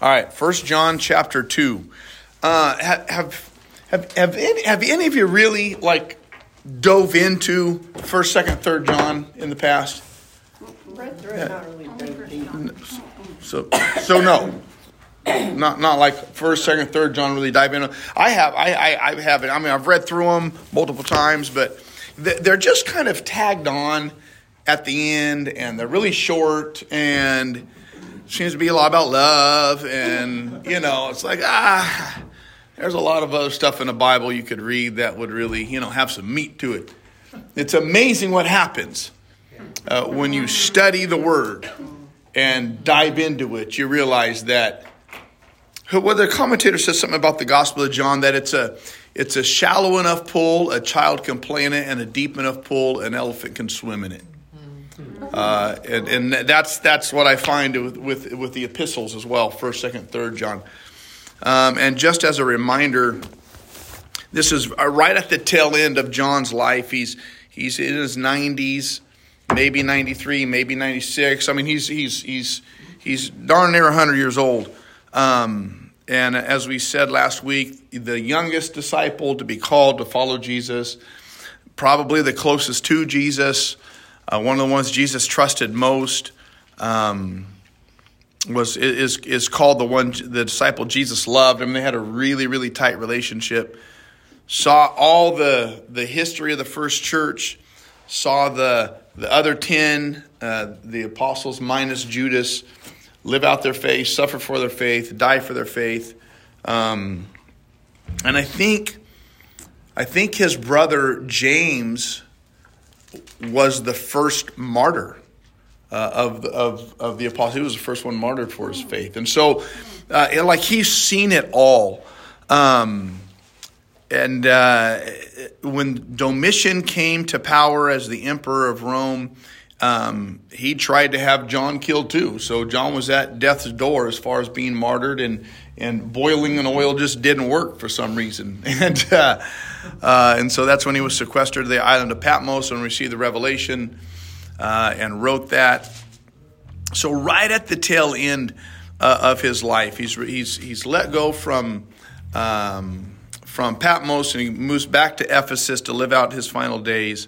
All right, First John chapter two. Uh, have have have any, have any of you really like dove into First, Second, Third John in the past? Read through it, not really dove deep. So so no. Not not like first, second, third John really dive in. I have I, I I haven't. I mean I've read through them multiple times, but they're just kind of tagged on at the end, and they're really short and seems to be a lot about love, and you know it's like ah, there's a lot of other stuff in the Bible you could read that would really you know have some meat to it. It's amazing what happens uh, when you study the Word and dive into it. You realize that well, the commentator says something about the Gospel of John that it's a it's a shallow enough pool a child can play in it, and a deep enough pool an elephant can swim in it. Uh, and, and that's that's what I find with, with with the epistles as well, first, second, third John. Um, and just as a reminder, this is right at the tail end of John's life. He's he's in his nineties, maybe ninety three, maybe ninety six. I mean, he's he's he's he's darn near hundred years old. Um, and as we said last week, the youngest disciple to be called to follow Jesus, probably the closest to Jesus, uh, one of the ones Jesus trusted most, um, was is is called the one the disciple Jesus loved. I mean, they had a really really tight relationship. Saw all the the history of the first church. Saw the the other ten, uh, the apostles minus Judas live out their faith, suffer for their faith, die for their faith. Um, and I think, I think his brother James was the first martyr uh, of, of, of the apostle. He was the first one martyred for his faith. And so, uh, like, he's seen it all. Um, and uh, when Domitian came to power as the emperor of Rome, um, he tried to have John killed too. So John was at death's door as far as being martyred, and and boiling in oil just didn't work for some reason. And uh, uh, and so that's when he was sequestered to the island of Patmos and received the revelation uh, and wrote that. So right at the tail end uh, of his life, he's he's he's let go from. Um, from Patmos and he moves back to Ephesus to live out his final days.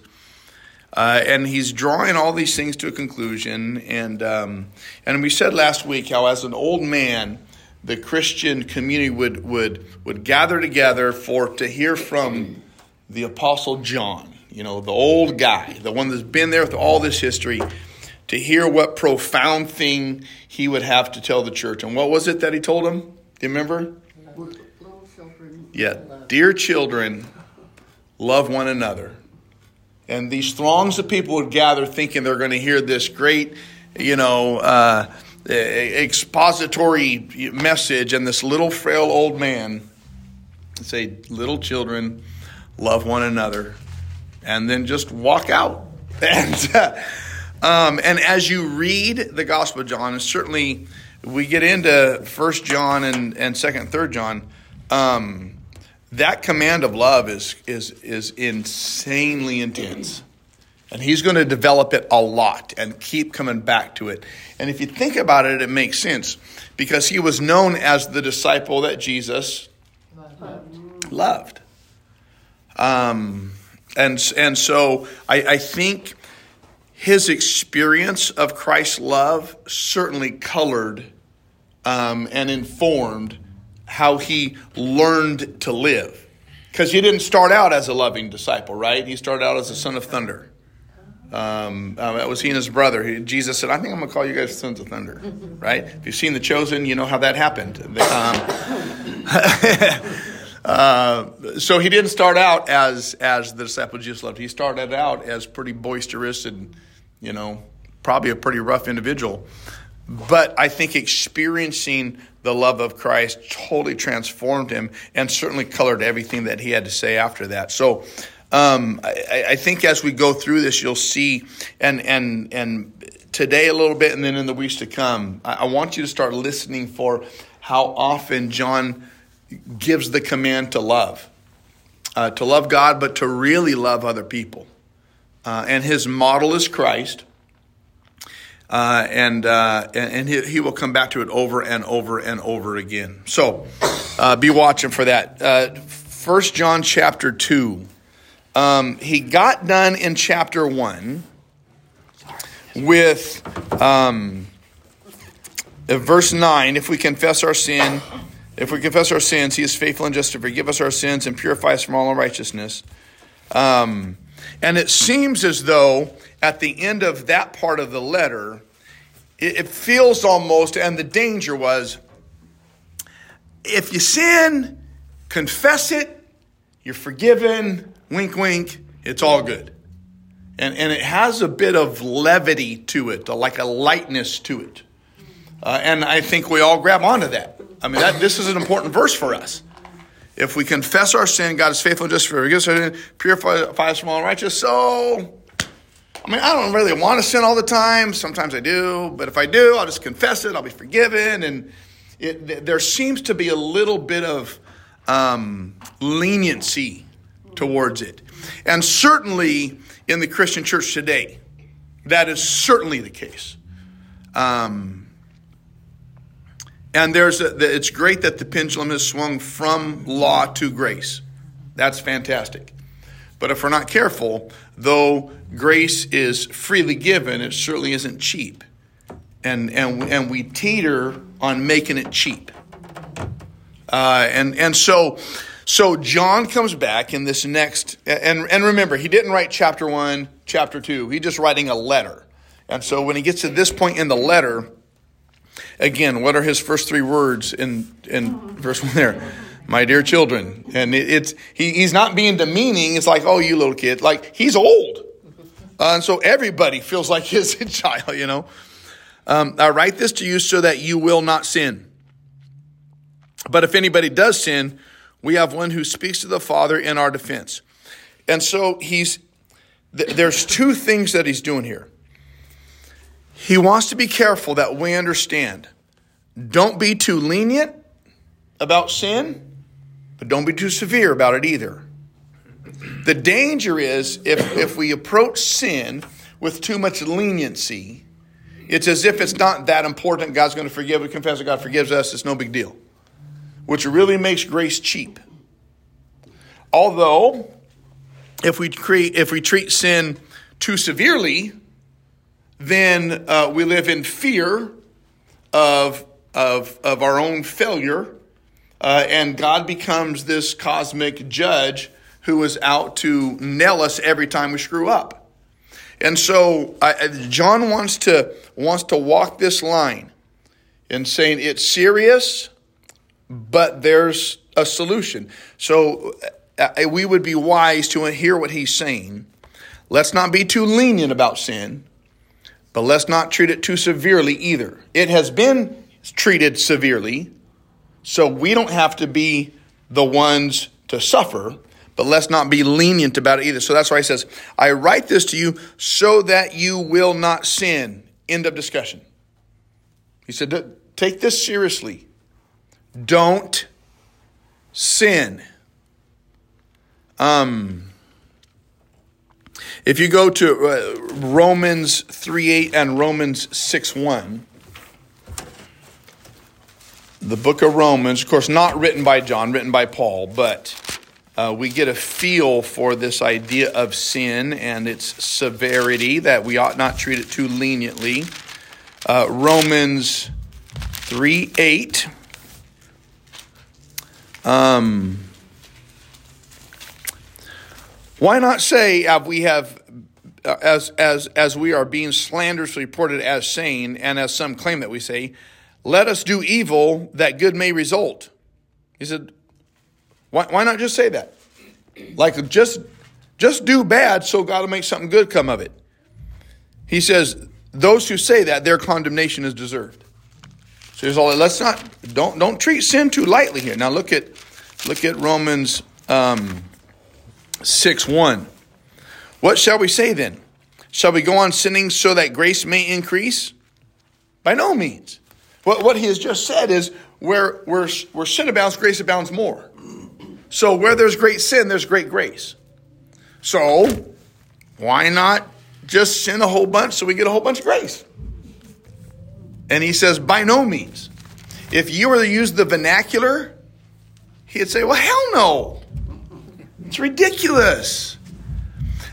Uh, and he's drawing all these things to a conclusion. And, um, and we said last week how, as an old man, the Christian community would, would, would gather together for to hear from the Apostle John, you know, the old guy, the one that's been there with all this history, to hear what profound thing he would have to tell the church. And what was it that he told them? Do you remember? Yeah, dear children, love one another. And these throngs of people would gather thinking they're going to hear this great, you know, uh, expository message, and this little frail old man say, Little children, love one another, and then just walk out. And, uh, um, and as you read the Gospel of John, and certainly we get into First John and, and Second, Third John, um, that command of love is is is insanely intense and he's going to develop it a lot and keep coming back to it and if you think about it it makes sense because he was known as the disciple that jesus loved um, and and so I, I think his experience of christ's love certainly colored um, and informed how he learned to live. Because he didn't start out as a loving disciple, right? He started out as a son of thunder. Um, uh, that was he and his brother. He, Jesus said, I think I'm going to call you guys sons of thunder, right? If you've seen The Chosen, you know how that happened. Um, uh, so he didn't start out as, as the disciple Jesus loved. He started out as pretty boisterous and, you know, probably a pretty rough individual. But I think experiencing the love of Christ totally transformed him and certainly colored everything that he had to say after that. So um, I, I, think as we go through this, you'll see, and and and today a little bit, and then in the weeks to come, I, I want you to start listening for how often John gives the command to love, uh, to love God, but to really love other people. Uh, and his model is Christ. Uh, and, uh, and he, he will come back to it over and over and over again. So uh, be watching for that. Uh, First John chapter two. Um, he got done in chapter one with um, uh, verse nine. If we confess our sin, if we confess our sins, He is faithful and just to forgive us our sins and purify us from all unrighteousness. Um, and it seems as though at the end of that part of the letter, it, it feels almost, and the danger was if you sin, confess it, you're forgiven, wink, wink, it's all good. And, and it has a bit of levity to it, like a lightness to it. Uh, and I think we all grab onto that. I mean, that, this is an important verse for us. If we confess our sin, God is faithful and just for us, purify us from all unrighteous. So, I mean, I don't really want to sin all the time. Sometimes I do, but if I do, I'll just confess it. I'll be forgiven. And it, there seems to be a little bit of um, leniency towards it. And certainly in the Christian church today, that is certainly the case. Um, and there's a, it's great that the pendulum has swung from law to grace. That's fantastic. But if we're not careful, though grace is freely given, it certainly isn't cheap. And, and, and we teeter on making it cheap. Uh, and, and so, so John comes back in this next, and, and remember, he didn't write chapter one, chapter two. He's just writing a letter. And so when he gets to this point in the letter, again, what are his first three words in, in verse one there? My dear children. And it, it's, he, he's not being demeaning. It's like, oh, you little kid. Like, he's old. Uh, and so everybody feels like his child, you know. Um, I write this to you so that you will not sin. But if anybody does sin, we have one who speaks to the Father in our defense. And so he's th- there's two things that he's doing here. He wants to be careful that we understand. Don't be too lenient about sin, but don't be too severe about it either. The danger is if, if we approach sin with too much leniency, it's as if it's not that important. God's going to forgive. We confess that God forgives us. It's no big deal, which really makes grace cheap. Although, if we create, if we treat sin too severely, then uh, we live in fear of of of our own failure, uh, and God becomes this cosmic judge who is out to nail us every time we screw up. And so uh, John wants to wants to walk this line in saying it's serious, but there's a solution. So uh, we would be wise to hear what he's saying. Let's not be too lenient about sin, but let's not treat it too severely either. It has been treated severely, so we don't have to be the ones to suffer, but let's not be lenient about it either. So that's why he says, I write this to you so that you will not sin. End of discussion. He said, take this seriously. Don't sin. Um, if you go to uh, Romans 3 8 and Romans 6 1, the book of Romans, of course, not written by John, written by Paul, but uh, we get a feel for this idea of sin and its severity, that we ought not treat it too leniently. Uh, Romans 3 8. Um, why not say uh, we have, uh, as, as, as we are being slanderously reported as saying, and as some claim that we say, let us do evil that good may result? He said, why, why not just say that? Like, just, just do bad so God will make something good come of it. He says, those who say that, their condemnation is deserved. So here's all. Let's not don't don't treat sin too lightly here. Now look at look at Romans um, 6 1. What shall we say then? Shall we go on sinning so that grace may increase? By no means. What, what he has just said is where, where, where sin abounds, grace abounds more. So where there's great sin, there's great grace. So why not just sin a whole bunch so we get a whole bunch of grace? And he says, by no means. If you were to use the vernacular, he'd say, well, hell no. It's ridiculous.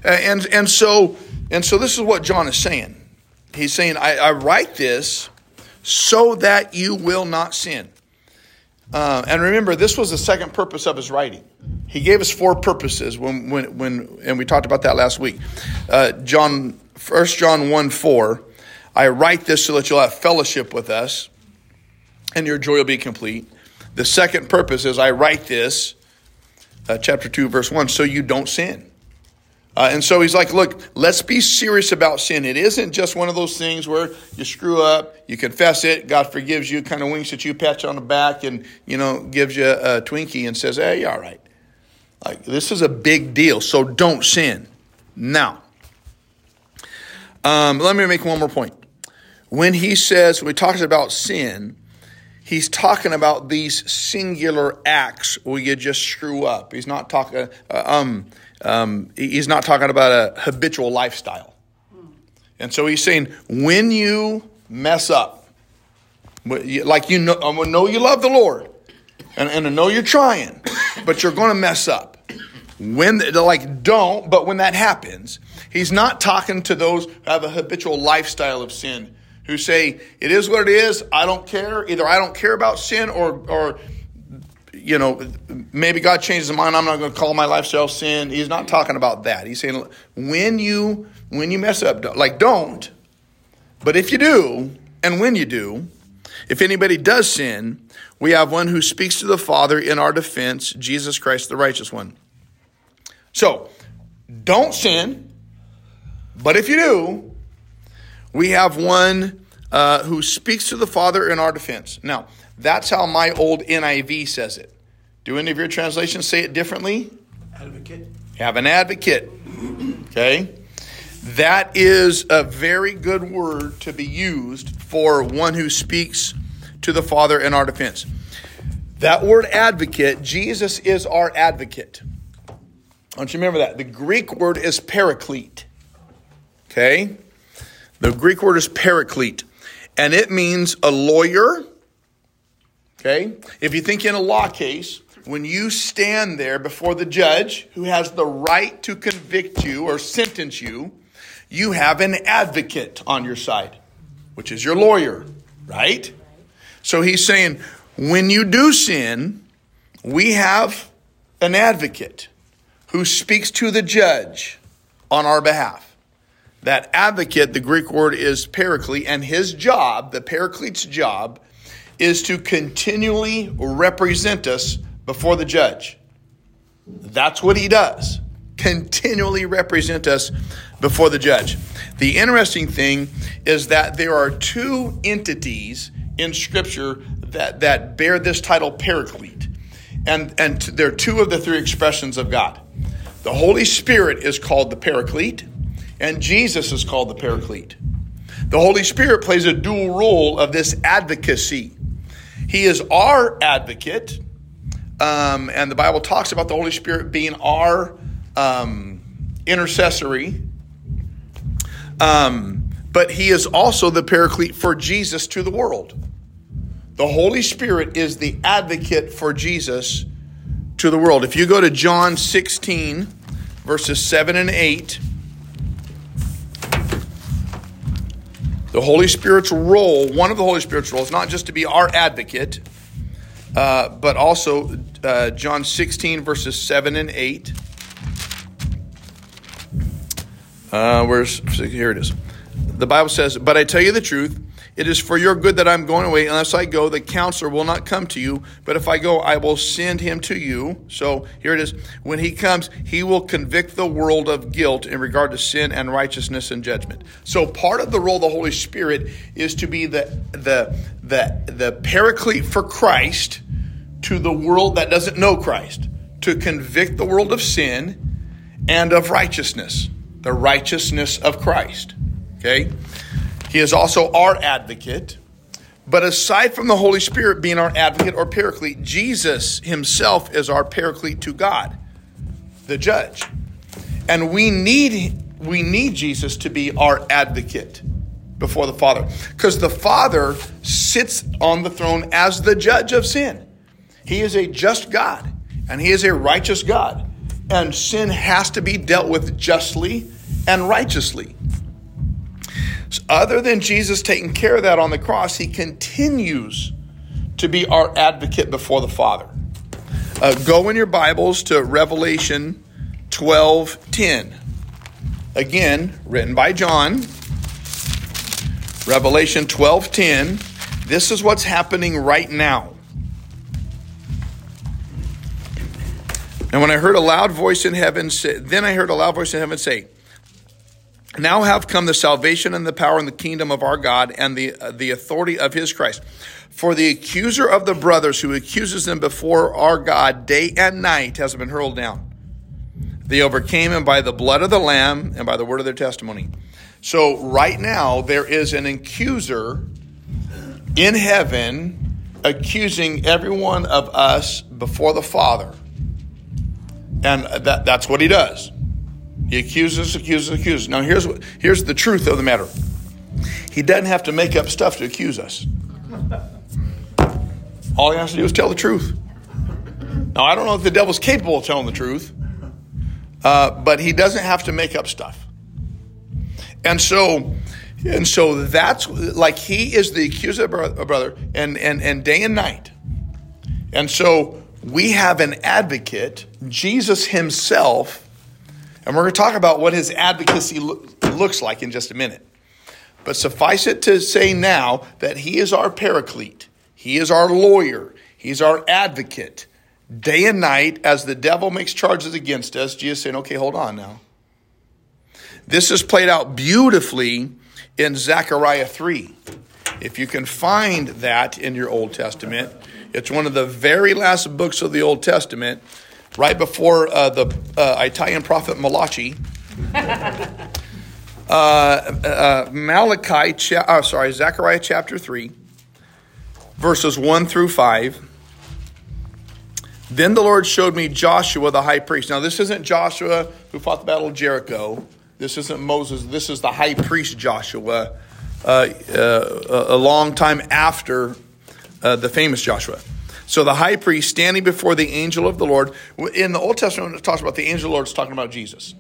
Uh, and, and, so, and so this is what John is saying. He's saying, I, I write this so that you will not sin. Uh, and remember, this was the second purpose of his writing. He gave us four purposes when, when, when and we talked about that last week. Uh, John, 1 John 1 4, I write this so that you'll have fellowship with us and your joy will be complete. The second purpose is I write this, uh, chapter 2, verse 1, so you don't sin. Uh, and so he's like, look, let's be serious about sin. It isn't just one of those things where you screw up, you confess it, God forgives you, kind of winks at you, pats you on the back, and, you know, gives you a Twinkie and says, hey, you're all right. Like, this is a big deal, so don't sin. Now, um, let me make one more point. When he says, when he talks about sin, he's talking about these singular acts where you just screw up. He's not talking, uh, um, um, he's not talking about a habitual lifestyle. And so he's saying, when you mess up, like you know, I know you love the Lord, and, and I know you're trying, but you're going to mess up. When like don't, but when that happens, he's not talking to those who have a habitual lifestyle of sin, who say it is what it is. I don't care. Either I don't care about sin, or or you know, maybe God changes his mind. I'm not going to call my lifestyle sin. He's not talking about that. He's saying when you when you mess up, like don't, but if you do, and when you do, if anybody does sin, we have one who speaks to the Father in our defense, Jesus Christ, the righteous one. So, don't sin, but if you do, we have one uh, who speaks to the Father in our defense. Now, that's how my old NIV says it. Do any of your translations say it differently? Advocate. Have an advocate. Okay? That is a very good word to be used for one who speaks to the Father in our defense. That word advocate, Jesus is our advocate. Don't you remember that? The Greek word is paraclete. Okay? The Greek word is paraclete. And it means a lawyer. Okay? If you think in a law case, when you stand there before the judge who has the right to convict you or sentence you, you have an advocate on your side, which is your lawyer, right? So he's saying, when you do sin, we have an advocate who speaks to the judge on our behalf. That advocate, the Greek word is paraclete, and his job, the paraclete's job, is to continually represent us before the judge. That's what he does. Continually represent us before the judge. The interesting thing is that there are two entities in Scripture that, that bear this title paraclete. And, and they're two of the three expressions of God. The Holy Spirit is called the Paraclete, and Jesus is called the Paraclete. The Holy Spirit plays a dual role of this advocacy. He is our advocate, um, and the Bible talks about the Holy Spirit being our um, intercessory. Um, but he is also the paraclete for Jesus to the world. The Holy Spirit is the advocate for Jesus to the world. If you go to John 16, verses 7 and 8, the Holy Spirit's role, one of the Holy Spirit's roles, not just to be our advocate, uh, but also uh, John 16, verses 7 and 8. Uh, where's here it is. The Bible says, But I tell you the truth, it is for your good that I'm going away. Unless I go, the counselor will not come to you. But if I go, I will send him to you. So here it is. When he comes, he will convict the world of guilt in regard to sin and righteousness and judgment. So part of the role of the Holy Spirit is to be the the the the paraclete for Christ to the world that doesn't know Christ, to convict the world of sin and of righteousness, the righteousness of Christ. Okay? He is also our advocate. But aside from the Holy Spirit being our advocate or paraclete, Jesus himself is our paraclete to God, the judge. And we need we need Jesus to be our advocate. before the Father. Because the Father sits on the throne as the judge of sin. He is a just God and He is a righteous God. And sin has to be dealt with justly and righteously. Other than Jesus taking care of that on the cross, He continues to be our advocate before the Father. Uh, go in your Bibles to Revelation 12 10. Again, written by John. Revelation 12 10. This is what's happening right now. And when I heard a loud voice in heaven say, then I heard a loud voice in heaven say, Now have come the salvation and the power and the kingdom of our God and the, uh, the authority of his Christ. For the accuser of the brothers who accuses them before our God day and night has been hurled down. They overcame him by the blood of the Lamb and by the word of their testimony. So, right now, there is an accuser in heaven accusing every one of us before the Father. And that, that's what he does. He accuses, accuses, accuses. Now, here's, what, here's the truth of the matter he doesn't have to make up stuff to accuse us. All he has to do is tell the truth. Now, I don't know if the devil's capable of telling the truth, uh, but he doesn't have to make up stuff. And so, and so that's like he is the accuser of brother, and, and, and day and night. And so we have an advocate, Jesus himself, and we're going to talk about what his advocacy lo- looks like in just a minute. But suffice it to say now that he is our paraclete, he is our lawyer, he's our advocate. Day and night, as the devil makes charges against us, Jesus saying, okay, hold on now. This is played out beautifully in Zechariah 3. If you can find that in your Old Testament, it's one of the very last books of the Old Testament, right before uh, the uh, Italian prophet Malachi. uh, uh Malachi, cha- uh, sorry, Zechariah chapter 3, verses 1 through 5. Then the Lord showed me Joshua the high priest. Now, this isn't Joshua who fought the battle of Jericho. This isn't Moses. This is the high priest Joshua, uh, uh, a long time after uh, the famous Joshua. So the high priest standing before the angel of the Lord. In the Old Testament, it talks about the angel of the Lord, it's talking about Jesus.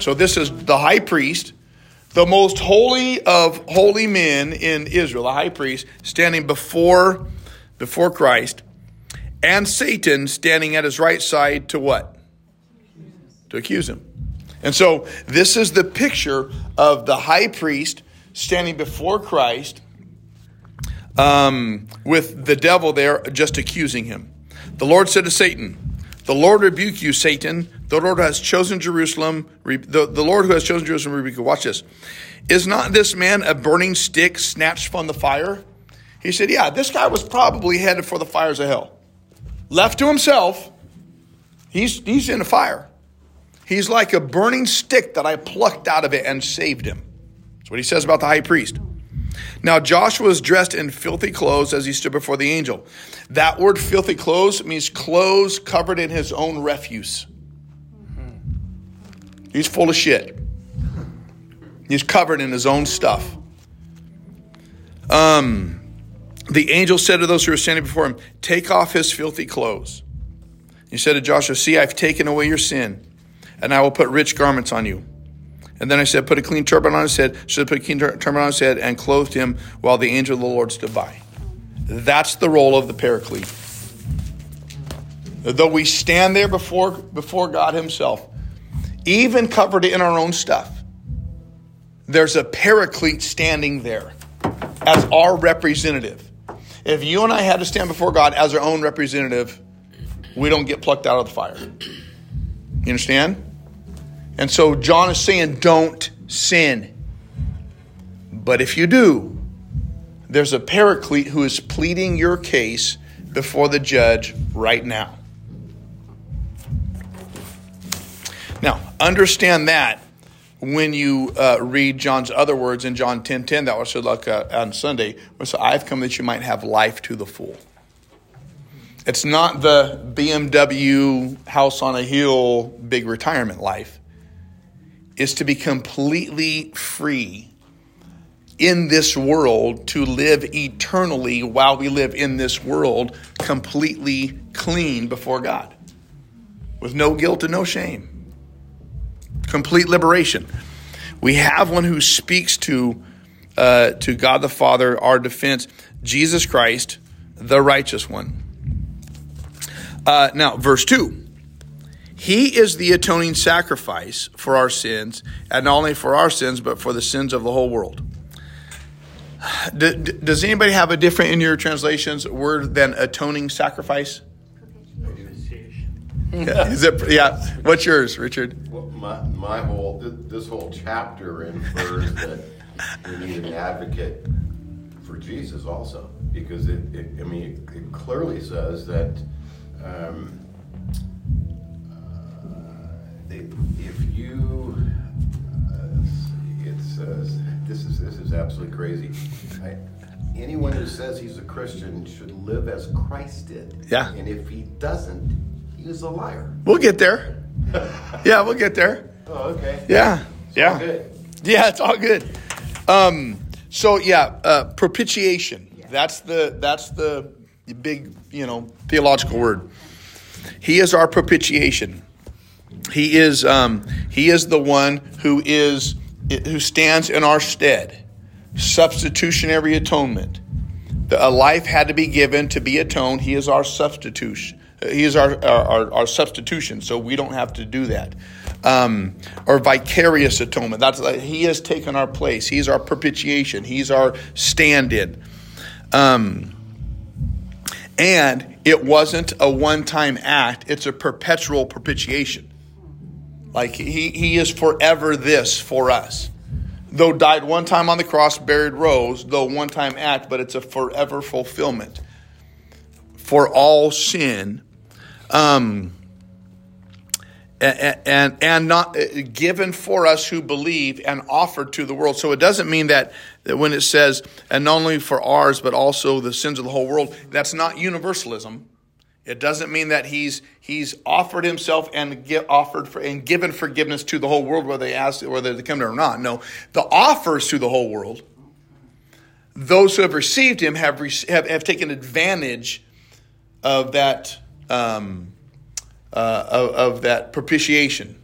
So this is the high priest, the most holy of holy men in Israel, the high priest, standing before, before Christ, and Satan standing at his right side to what? To accuse him. And so this is the picture of the high priest standing before Christ um, with the devil there just accusing him. The Lord said to Satan, The Lord rebuke you, Satan. The Lord has chosen Jerusalem. The, the Lord who has chosen Jerusalem rebuke you. Watch this. Is not this man a burning stick snatched from the fire? He said, Yeah, this guy was probably headed for the fires of hell. Left to himself, he's, he's in a fire. He's like a burning stick that I plucked out of it and saved him. That's what he says about the high priest. Now Joshua was dressed in filthy clothes as he stood before the angel. That word filthy clothes means clothes covered in his own refuse. He's full of shit. He's covered in his own stuff. Um, the angel said to those who were standing before him, Take off his filthy clothes. He said to Joshua, See, I've taken away your sin and I will put rich garments on you. And then I said, Put a clean turban on his head. So I put a clean turban on his head and clothed him while the angel of the Lord stood by. That's the role of the paraclete. Though we stand there before, before God Himself, even covered in our own stuff, there's a paraclete standing there as our representative. If you and I had to stand before God as our own representative, we don't get plucked out of the fire. You understand? And so John is saying, don't sin. But if you do, there's a paraclete who is pleading your case before the judge right now. Now, understand that when you uh, read John's other words in John 10 10, that was like uh, on Sunday, so I've come that you might have life to the full. It's not the BMW house on a hill, big retirement life is to be completely free in this world to live eternally while we live in this world completely clean before God with no guilt and no shame. Complete liberation. We have one who speaks to uh, to God the Father, our defense, Jesus Christ, the righteous one. Uh, now, verse 2. He is the atoning sacrifice for our sins, and not only for our sins, but for the sins of the whole world. D- d- does anybody have a different in your translations word than atoning sacrifice? Yeah, Is it? Yeah. What's yours, Richard? Well, my, my whole, th- this whole chapter infers that we need an advocate for Jesus also, because it, it I mean, it, it clearly says that, um, uh, if you, uh, let's it says, this is, this is absolutely crazy. I, anyone who says he's a Christian should live as Christ did. Yeah. And if he doesn't, he is a liar. We'll get there. Yeah, we'll get there. Oh, okay. Yeah. It's Yeah. all good. Yeah, it's all good. Um, so yeah, uh, propitiation. That's the that's the big you know theological word. He is our propitiation. He is um, he is the one who is who stands in our stead. Substitutionary atonement. The, a life had to be given to be atoned. He is our substitution. He is our, our, our, substitution, so we don't have to do that. Um, or vicarious atonement. That's like, he has taken our place. He's our propitiation. He's our stand-in. Um, and it wasn't a one-time act. It's a perpetual propitiation. Like he, he is forever this for us. Though died one time on the cross, buried, rose, though one time act, but it's a forever fulfillment for all sin. Um, and, and, and not uh, given for us who believe and offered to the world. So it doesn't mean that, that when it says, and not only for ours, but also the sins of the whole world, that's not universalism. It doesn't mean that he's he's offered himself and get offered for, and given forgiveness to the whole world, whether they ask whether they come to or not. No, the offers to the whole world. Those who have received him have have, have taken advantage of that um, uh, of, of that propitiation.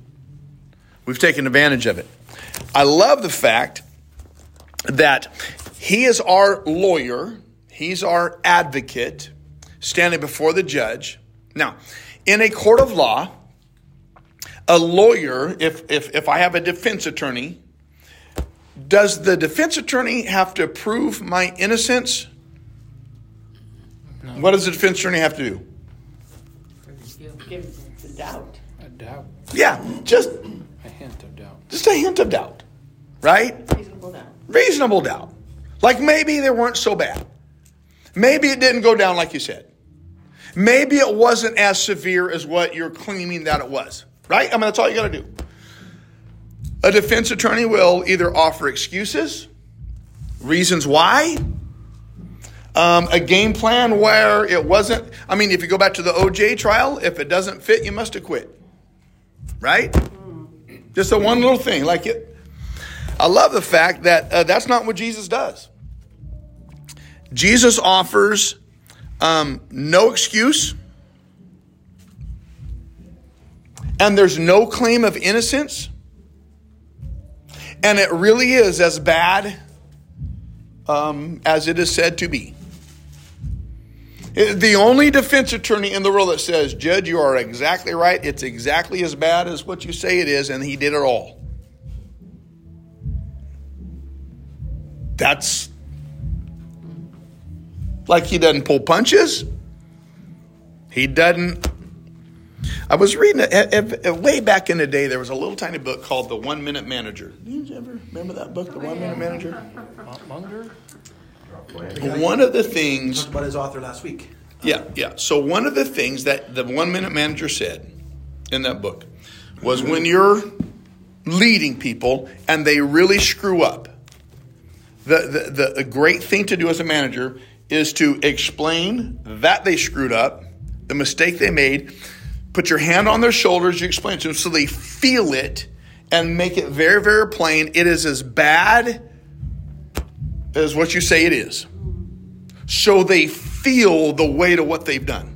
We've taken advantage of it. I love the fact that he is our lawyer. He's our advocate standing before the judge. Now, in a court of law, a lawyer, if, if, if I have a defense attorney, does the defense attorney have to prove my innocence? No. What does the defense attorney have to do? Give the doubt. A doubt. Yeah, just a hint of doubt. Just a hint of doubt, right? Reasonable doubt. Reasonable doubt. Like maybe they weren't so bad. Maybe it didn't go down like you said. Maybe it wasn't as severe as what you're claiming that it was, right? I mean, that's all you got to do. A defense attorney will either offer excuses, reasons why, um, a game plan where it wasn't. I mean, if you go back to the OJ trial, if it doesn't fit, you must have quit, right? Just a one little thing, like it. I love the fact that uh, that's not what Jesus does. Jesus offers um, no excuse, and there's no claim of innocence, and it really is as bad um, as it is said to be. The only defense attorney in the world that says, Judge, you are exactly right. It's exactly as bad as what you say it is, and he did it all. That's like he doesn't pull punches. He doesn't. I was reading it eh, eh, eh, way back in the day. There was a little tiny book called The One Minute Manager. Do you ever remember that book, The One Minute Manager? Munger? One of the things. Talked about his author last week. Yeah, yeah. So one of the things that the One Minute Manager said in that book was when you're leading people and they really screw up, the, the, the great thing to do as a manager is to explain that they screwed up, the mistake they made, put your hand on their shoulders, you explain to them so they feel it and make it very, very plain. It is as bad as what you say it is. So they feel the weight of what they've done.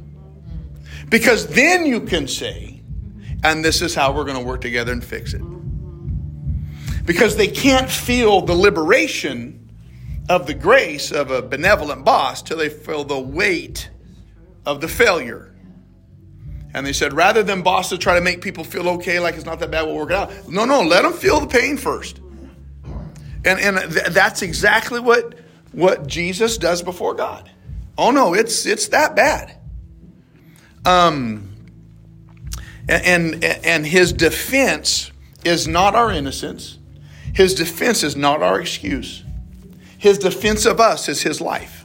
Because then you can say, and this is how we're going to work together and fix it. Because they can't feel the liberation of the grace of a benevolent boss till they feel the weight of the failure. And they said, rather than bosses try to make people feel okay, like it's not that bad, we'll work it out. No, no, let them feel the pain first. And, and th- that's exactly what, what Jesus does before God. Oh no, it's, it's that bad. Um, and, and, and his defense is not our innocence. His defense is not our excuse. His defense of us is his life.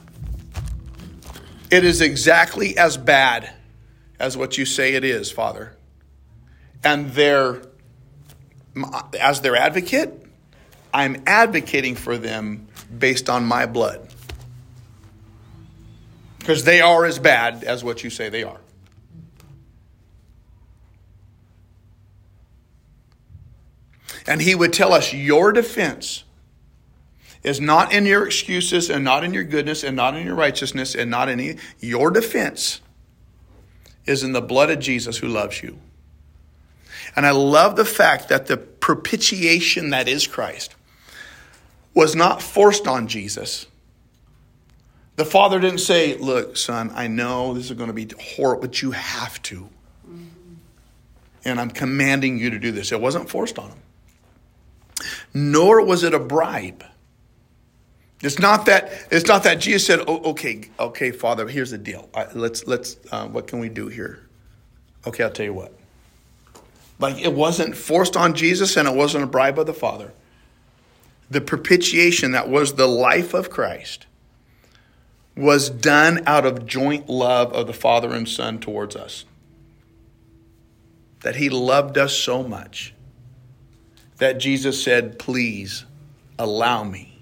It is exactly as bad as what you say it is, Father. And their, as their advocate, I'm advocating for them based on my blood. Because they are as bad as what you say they are. And he would tell us your defense is not in your excuses and not in your goodness and not in your righteousness and not in any, your defense is in the blood of Jesus who loves you. And I love the fact that the propitiation that is Christ was not forced on Jesus. The Father didn't say, Look, son, I know this is going to be horrible, but you have to. And I'm commanding you to do this. It wasn't forced on him. Nor was it a bribe. It's not that it's not that Jesus said, oh, "Okay, okay, Father, here's the deal. Right, let's let's uh, what can we do here?" Okay, I'll tell you what. Like it wasn't forced on Jesus, and it wasn't a bribe of the Father. The propitiation that was the life of Christ was done out of joint love of the Father and Son towards us. That He loved us so much that Jesus said, "Please allow me."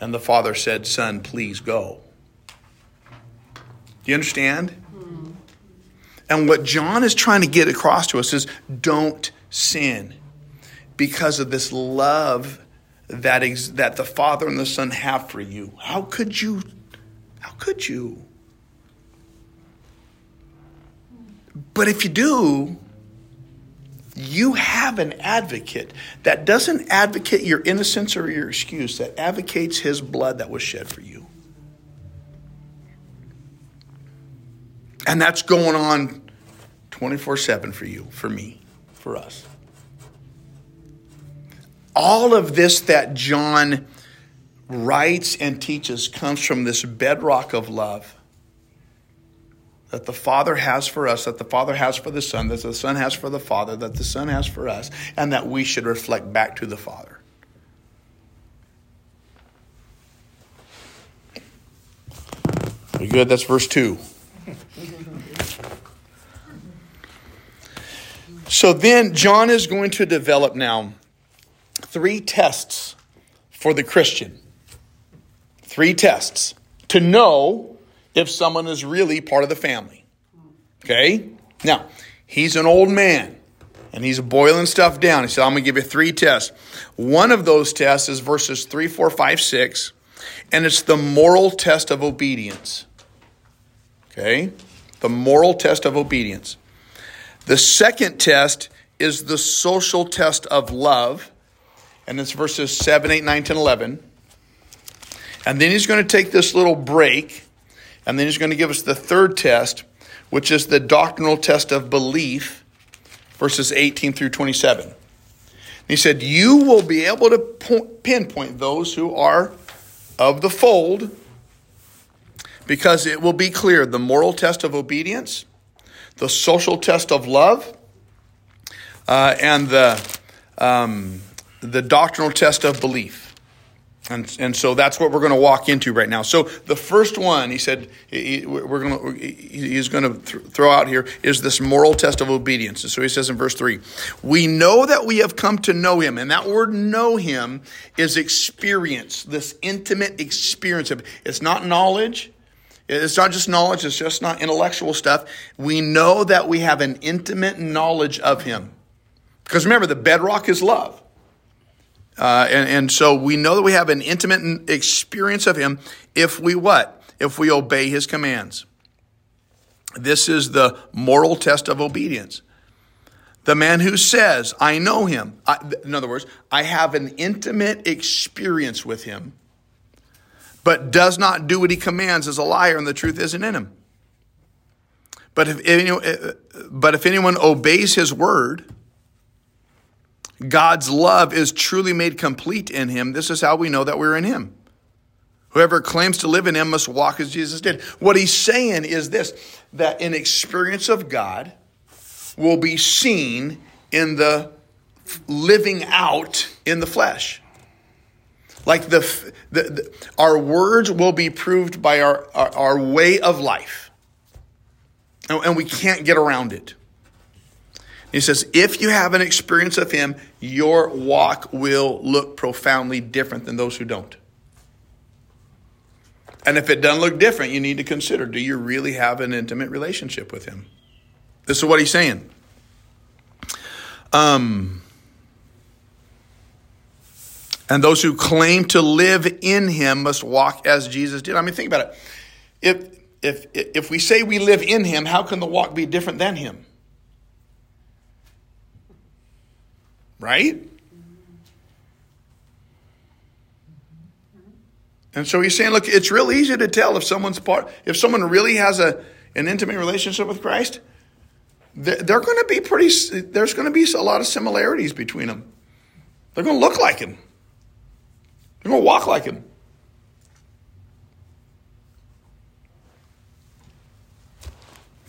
And the father said, Son, please go. Do you understand? Mm-hmm. And what John is trying to get across to us is don't sin because of this love that, ex- that the father and the son have for you. How could you? How could you? But if you do, you have an advocate that doesn't advocate your innocence or your excuse, that advocates his blood that was shed for you. And that's going on 24 7 for you, for me, for us. All of this that John writes and teaches comes from this bedrock of love that the Father has for us, that the Father has for the Son, that the Son has for the Father, that the Son has for us, and that we should reflect back to the Father. We good? That's verse 2. So then, John is going to develop now three tests for the Christian. Three tests to know if someone is really part of the family. Okay? Now, he's an old man and he's boiling stuff down. He said, I'm going to give you three tests. One of those tests is verses 3, 4, 5, 6, and it's the moral test of obedience. Okay? The moral test of obedience. The second test is the social test of love, and it's verses 7, 8, 9, 10, 11. And then he's going to take this little break and then he's going to give us the third test, which is the doctrinal test of belief, verses 18 through 27. He said, You will be able to pinpoint those who are of the fold because it will be clear the moral test of obedience, the social test of love, uh, and the, um, the doctrinal test of belief. And, and so that's what we're going to walk into right now. So the first one, he said, he, we're going to, he's going to th- throw out here is this moral test of obedience. And so he says in verse three, we know that we have come to know him. And that word know him is experience, this intimate experience of, it's not knowledge. It's not just knowledge. It's just not intellectual stuff. We know that we have an intimate knowledge of him. Because remember, the bedrock is love. Uh, and, and so we know that we have an intimate experience of him if we what? If we obey his commands. This is the moral test of obedience. The man who says, I know him, I, in other words, I have an intimate experience with him, but does not do what he commands is a liar and the truth isn't in him. But if, anyone, but if anyone obeys his word, God's love is truly made complete in him. This is how we know that we're in him. Whoever claims to live in him must walk as Jesus did. What he's saying is this that an experience of God will be seen in the living out in the flesh. Like the, the, the our words will be proved by our, our, our way of life. And, and we can't get around it. He says, if you have an experience of Him, your walk will look profoundly different than those who don't. And if it doesn't look different, you need to consider do you really have an intimate relationship with Him? This is what He's saying. Um, and those who claim to live in Him must walk as Jesus did. I mean, think about it. If, if, if we say we live in Him, how can the walk be different than Him? Right? And so he's saying, look, it's real easy to tell if someone's part, if someone really has a, an intimate relationship with Christ, they're, going to be pretty, there's going to be a lot of similarities between them. They're going to look like him. They're going to walk like him.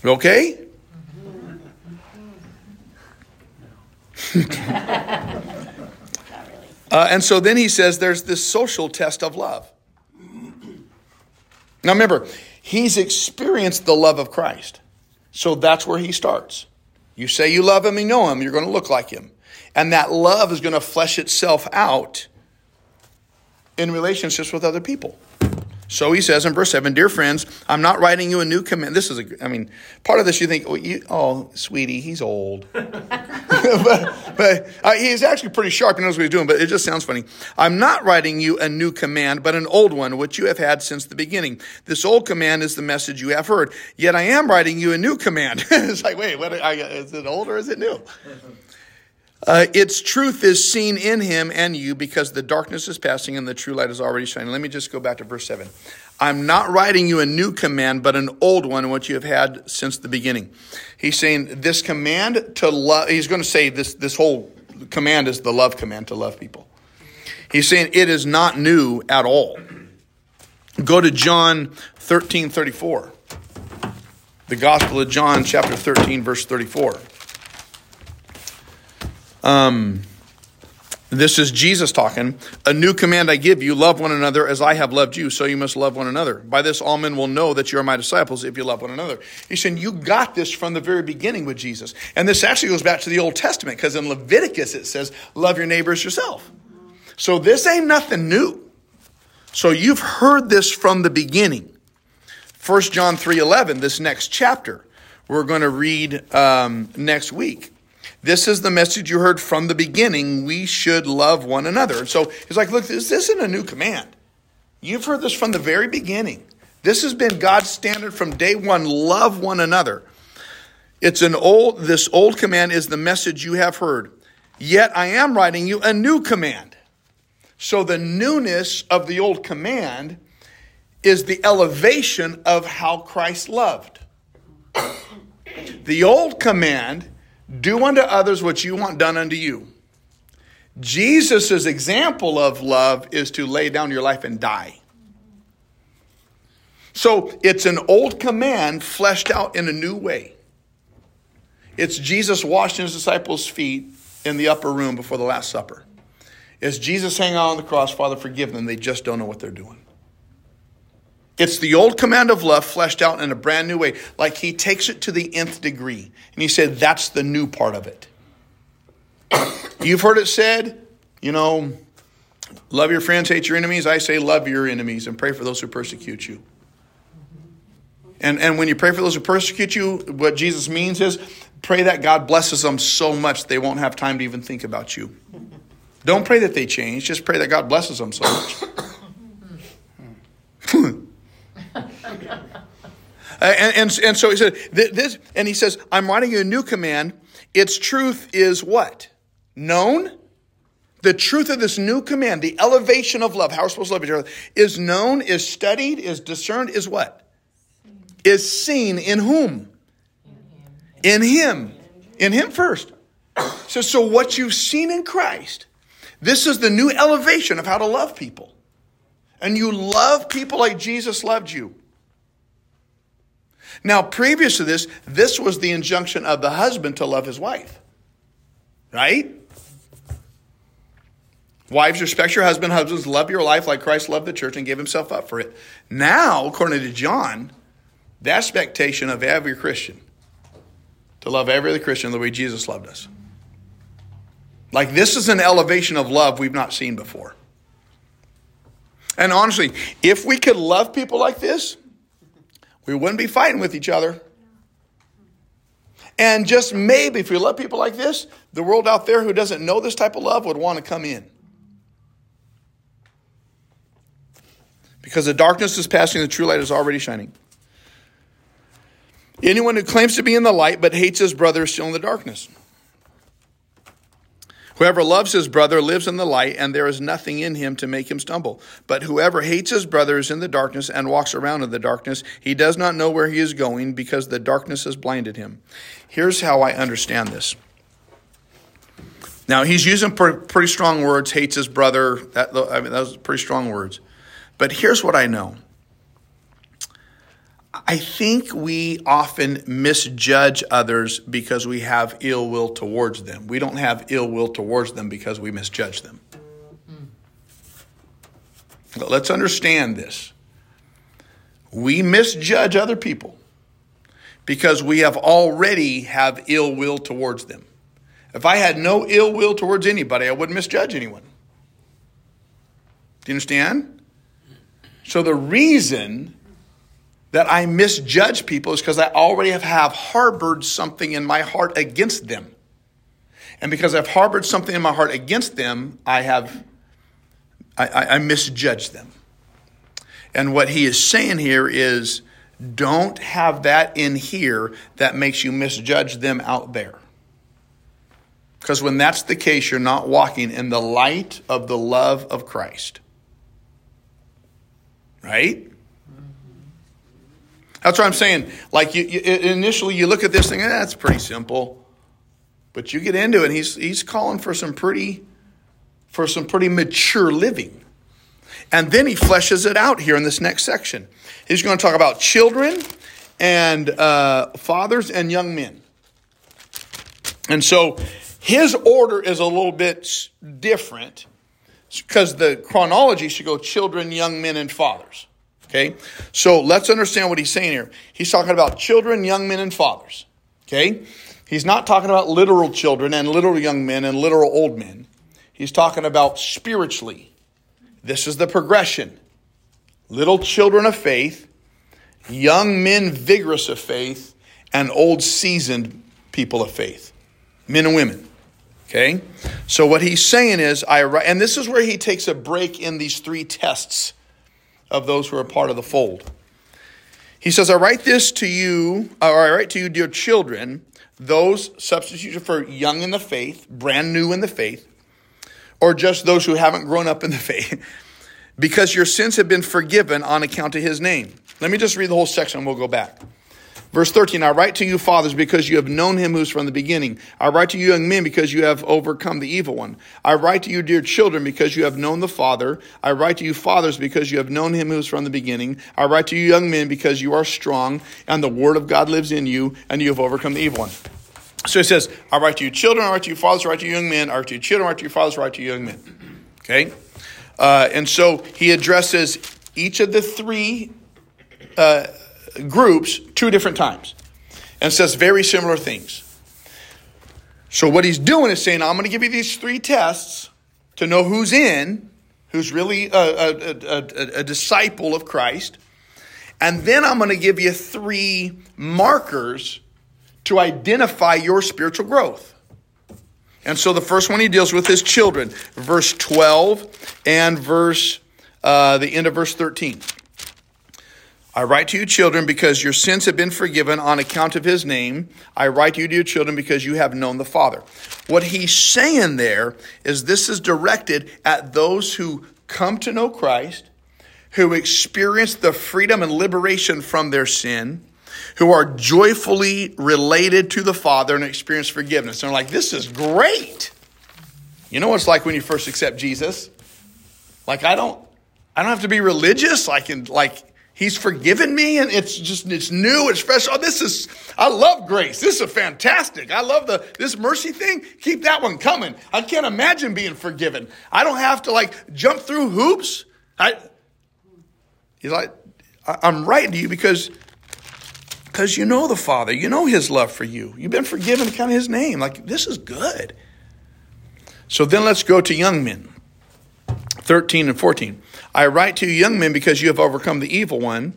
Okay? uh, and so then he says there's this social test of love. Now remember, he's experienced the love of Christ. So that's where he starts. You say you love him, you know him, you're going to look like him. And that love is going to flesh itself out in relationships with other people. So he says in verse 7, Dear friends, I'm not writing you a new command. This is, a, I mean, part of this you think, oh, you, oh sweetie, he's old. but, but uh, he's actually pretty sharp. He knows what he's doing, but it just sounds funny. I'm not writing you a new command, but an old one, which you have had since the beginning. This old command is the message you have heard. Yet I am writing you a new command. it's like, wait, what, is it old or is it new? Uh, its truth is seen in him and you because the darkness is passing and the true light is already shining. Let me just go back to verse 7. I'm not writing you a new command, but an old one, which you have had since the beginning. He's saying this command to love, he's going to say this, this whole command is the love command to love people. He's saying it is not new at all. Go to John 13 34. The Gospel of John, chapter 13, verse 34. Um, this is Jesus talking. A new command I give you love one another as I have loved you, so you must love one another. By this, all men will know that you are my disciples if you love one another. He's saying you got this from the very beginning with Jesus. And this actually goes back to the Old Testament because in Leviticus it says, love your neighbors yourself. So this ain't nothing new. So you've heard this from the beginning. 1 John 3.11, this next chapter, we're going to read um, next week. This is the message you heard from the beginning. We should love one another. And so he's like, look, this isn't a new command. You've heard this from the very beginning. This has been God's standard from day one. Love one another. It's an old, this old command is the message you have heard. Yet I am writing you a new command. So the newness of the old command is the elevation of how Christ loved. The old command do unto others what you want done unto you. Jesus' example of love is to lay down your life and die. So it's an old command fleshed out in a new way. It's Jesus washing his disciples' feet in the upper room before the Last Supper. It's Jesus hanging on the cross, Father, forgive them. They just don't know what they're doing. It's the old command of love fleshed out in a brand new way. Like he takes it to the nth degree. And he said, that's the new part of it. You've heard it said, you know, love your friends, hate your enemies. I say, love your enemies and pray for those who persecute you. And, and when you pray for those who persecute you, what Jesus means is pray that God blesses them so much they won't have time to even think about you. Don't pray that they change. Just pray that God blesses them so much. Uh, and, and, and so he said, this, and he says, I'm writing you a new command. Its truth is what? Known? The truth of this new command, the elevation of love, how we're supposed to love each other, is known, is studied, is discerned, is what? Is seen in whom? In Him. In Him first. So, so what you've seen in Christ, this is the new elevation of how to love people. And you love people like Jesus loved you. Now, previous to this, this was the injunction of the husband to love his wife. Right? Wives, respect your husband. Husbands, love your life like Christ loved the church and gave himself up for it. Now, according to John, the expectation of every Christian to love every other Christian the way Jesus loved us. Like, this is an elevation of love we've not seen before. And honestly, if we could love people like this, we wouldn't be fighting with each other. And just maybe, if we love people like this, the world out there who doesn't know this type of love would want to come in. Because the darkness is passing, the true light is already shining. Anyone who claims to be in the light but hates his brother is still in the darkness. Whoever loves his brother lives in the light, and there is nothing in him to make him stumble. But whoever hates his brother is in the darkness and walks around in the darkness. He does not know where he is going because the darkness has blinded him. Here's how I understand this. Now, he's using pretty strong words, hates his brother. That, I mean, those pretty strong words. But here's what I know I think we often misjudge others because we have ill will towards them. We don't have ill will towards them because we misjudge them. Let's understand this. We misjudge other people because we have already have ill will towards them. If I had no ill will towards anybody, I wouldn't misjudge anyone. Do you understand? So the reason that I misjudge people is because I already have, have harbored something in my heart against them. And because I've harbored something in my heart against them, I have I, I, I misjudge them. And what he is saying here is don't have that in here that makes you misjudge them out there. Because when that's the case, you're not walking in the light of the love of Christ. Right? That's what I'm saying. Like you, you, initially, you look at this thing, eh, that's pretty simple, but you get into it. he's he's calling for some pretty, for some pretty mature living, and then he fleshes it out here in this next section. He's going to talk about children and uh, fathers and young men, and so his order is a little bit different because the chronology should go children, young men, and fathers. Okay? So let's understand what he's saying here. He's talking about children, young men, and fathers. Okay? He's not talking about literal children and literal young men and literal old men. He's talking about spiritually. This is the progression. Little children of faith, young men vigorous of faith, and old seasoned people of faith. Men and women. Okay? So what he's saying is I and this is where he takes a break in these three tests of those who are part of the fold. He says, I write this to you, uh, or I write to you, dear children, those substitutes for young in the faith, brand new in the faith, or just those who haven't grown up in the faith, because your sins have been forgiven on account of his name. Let me just read the whole section and we'll go back. Verse 13, I write to you, fathers, because you have known him who's from the beginning. I write to you, young men, because you have overcome the evil one. I write to you, dear children, because you have known the Father. I write to you, fathers, because you have known him who's from the beginning. I write to you, young men, because you are strong, and the word of God lives in you, and you have overcome the evil one. So he says, I write to you, children, I write to you, fathers, I write to you, young men, I write to you, children, I write to you, fathers, I write to you, young men. Okay? Uh, and so he addresses each of the three uh, groups two different times and says very similar things. So, what he's doing is saying, I'm going to give you these three tests to know who's in, who's really a, a, a, a disciple of Christ. And then I'm going to give you three markers to identify your spiritual growth. And so the first one he deals with is children, verse 12 and verse uh, the end of verse 13. I write to you, children, because your sins have been forgiven on account of his name. I write to you, dear children, because you have known the Father. What he's saying there is this is directed at those who come to know Christ, who experience the freedom and liberation from their sin, who are joyfully related to the Father and experience forgiveness. And they're like, this is great. You know what it's like when you first accept Jesus? Like I don't I don't have to be religious. I can like He's forgiven me and it's just, it's new, it's fresh. Oh, this is, I love grace. This is fantastic. I love the, this mercy thing. Keep that one coming. I can't imagine being forgiven. I don't have to like jump through hoops. I, he's like, I'm writing to you because, because you know the Father, you know His love for you. You've been forgiven in kind of His name. Like, this is good. So then let's go to young men 13 and 14. I write to you, young men, because you have overcome the evil one.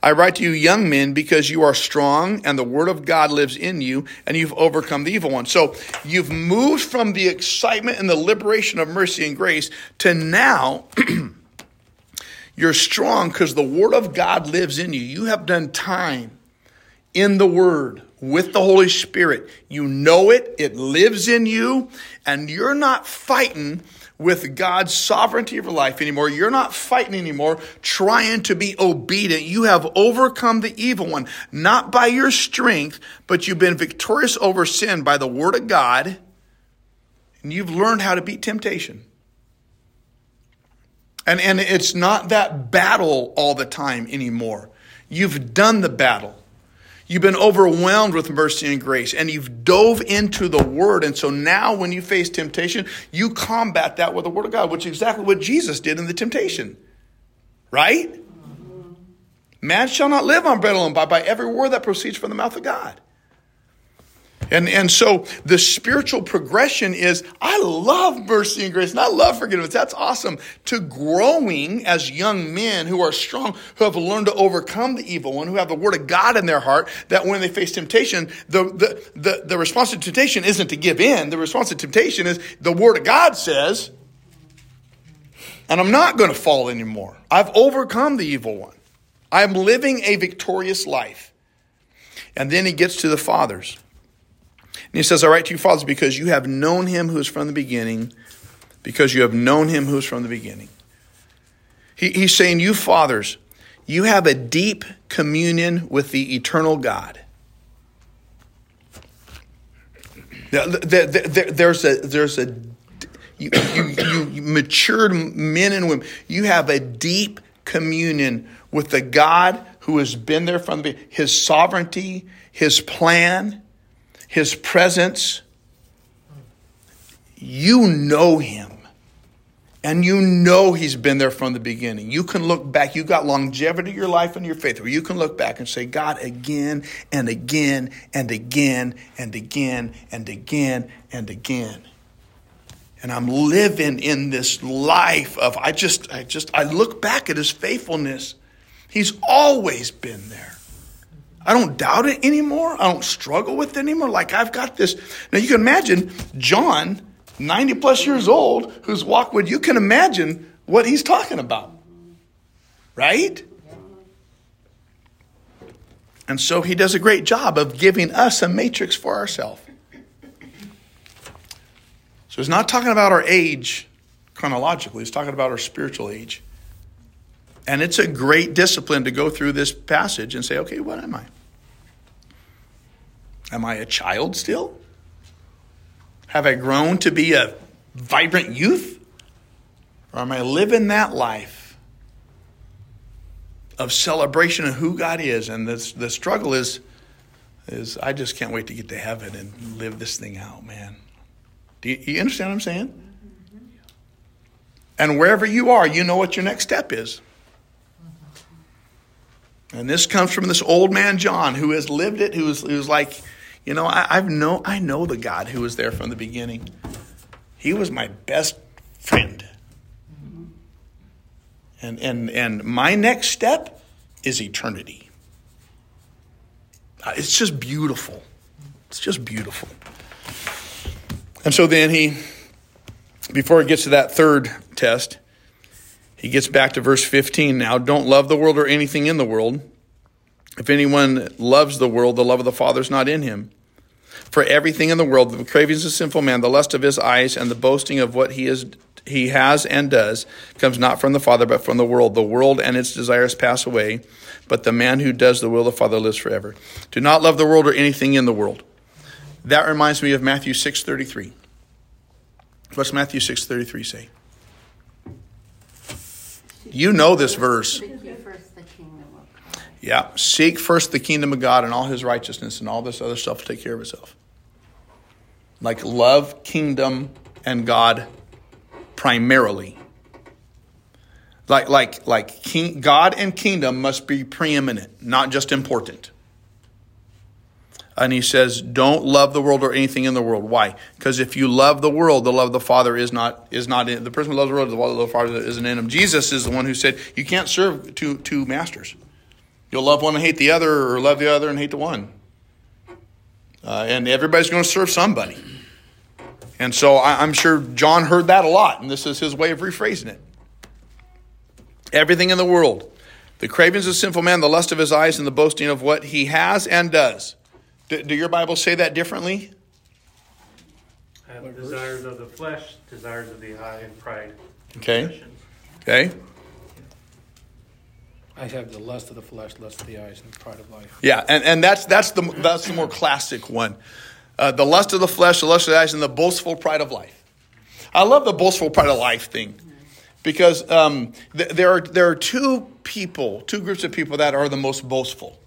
I write to you, young men, because you are strong and the word of God lives in you and you've overcome the evil one. So you've moved from the excitement and the liberation of mercy and grace to now you're strong because the word of God lives in you. You have done time in the word with the Holy Spirit. You know it, it lives in you, and you're not fighting with God's sovereignty of your life anymore. You're not fighting anymore, trying to be obedient. You have overcome the evil one, not by your strength, but you've been victorious over sin by the word of God, and you've learned how to beat temptation. And, and it's not that battle all the time anymore. You've done the battle. You've been overwhelmed with mercy and grace, and you've dove into the Word. And so now, when you face temptation, you combat that with the Word of God, which is exactly what Jesus did in the temptation. Right? Man shall not live on bread alone, but by every word that proceeds from the mouth of God. And, and so the spiritual progression is I love mercy and grace and I love forgiveness. That's awesome. To growing as young men who are strong, who have learned to overcome the evil one, who have the word of God in their heart, that when they face temptation, the, the, the, the response to temptation isn't to give in. The response to temptation is the word of God says, and I'm not going to fall anymore. I've overcome the evil one. I'm living a victorious life. And then he gets to the fathers. And he says, I write to you, fathers, because you have known him who is from the beginning, because you have known him who is from the beginning. He, he's saying, You fathers, you have a deep communion with the eternal God. There's a, there's a, you, you, you matured men and women, you have a deep communion with the God who has been there from the his sovereignty, his plan, his presence, you know him. And you know he's been there from the beginning. You can look back. You got longevity in your life and your faith where you can look back and say, God, again and again and again and again and again and again. And I'm living in this life of I just I just I look back at his faithfulness. He's always been there. I don't doubt it anymore. I don't struggle with it anymore. Like I've got this. Now you can imagine John, 90 plus years old, who's walked with you can imagine what he's talking about. Right? And so he does a great job of giving us a matrix for ourselves. So he's not talking about our age chronologically, he's talking about our spiritual age. And it's a great discipline to go through this passage and say, okay, what am I? Am I a child still? Have I grown to be a vibrant youth? Or am I living that life of celebration of who God is? And this, the struggle is, is I just can't wait to get to heaven and live this thing out, man. Do you, you understand what I'm saying? And wherever you are, you know what your next step is. And this comes from this old man John who has lived it, who's who's like, you know, I, I've know I know the God who was there from the beginning. He was my best friend. And and and my next step is eternity. Uh, it's just beautiful. It's just beautiful. And so then he, before he gets to that third test, he gets back to verse 15 now. Don't love the world or anything in the world. If anyone loves the world, the love of the Father is not in him. For everything in the world, the cravings of sinful man, the lust of his eyes, and the boasting of what he is he has and does comes not from the Father, but from the world. The world and its desires pass away, but the man who does the will of the Father lives forever. Do not love the world or anything in the world. That reminds me of Matthew 6:33. What's Matthew 6:33 say? You know this verse. Seek ye first the kingdom of God. Yeah. Seek first the kingdom of God and all his righteousness, and all this other stuff will take care of itself. Like love, kingdom, and God primarily. Like like like king, God and kingdom must be preeminent, not just important. And he says, "Don't love the world or anything in the world." Why? Because if you love the world, the love of the Father is not is not in the person who loves the world. The love of the Father isn't in him. Jesus is the one who said, "You can't serve two two masters. You'll love one and hate the other, or love the other and hate the one." Uh, and everybody's going to serve somebody. And so I, I'm sure John heard that a lot, and this is his way of rephrasing it. Everything in the world, the cravings of sinful man, the lust of his eyes, and the boasting of what he has and does. Do, do your Bible say that differently? Have desires of the flesh, desires of the eye, and pride. Okay. Okay. I have the lust of the flesh, lust of the eyes, and the pride of life. Yeah, and, and that's that's the that's the more classic one. Uh, the lust of the flesh, the lust of the eyes, and the boastful pride of life. I love the boastful pride of life thing because um, th- there are there are two people, two groups of people that are the most boastful.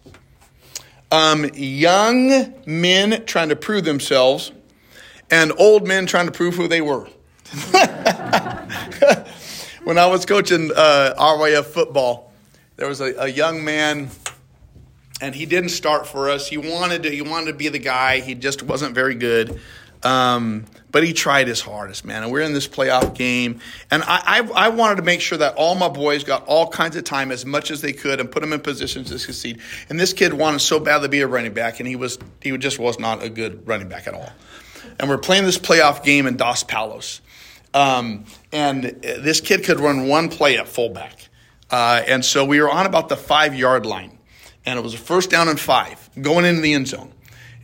Um, young men trying to prove themselves, and old men trying to prove who they were. when I was coaching uh, RYF football, there was a, a young man and he didn't start for us. He wanted to. He wanted to be the guy. He just wasn't very good. Um, but he tried his hardest, man. And we're in this playoff game, and I, I, I wanted to make sure that all my boys got all kinds of time as much as they could and put them in positions to succeed. And this kid wanted so badly to be a running back, and he was he just was not a good running back at all. And we're playing this playoff game in Dos Palos, um, and this kid could run one play at fullback, uh, and so we were on about the five yard line and it was a first down and five going into the end zone.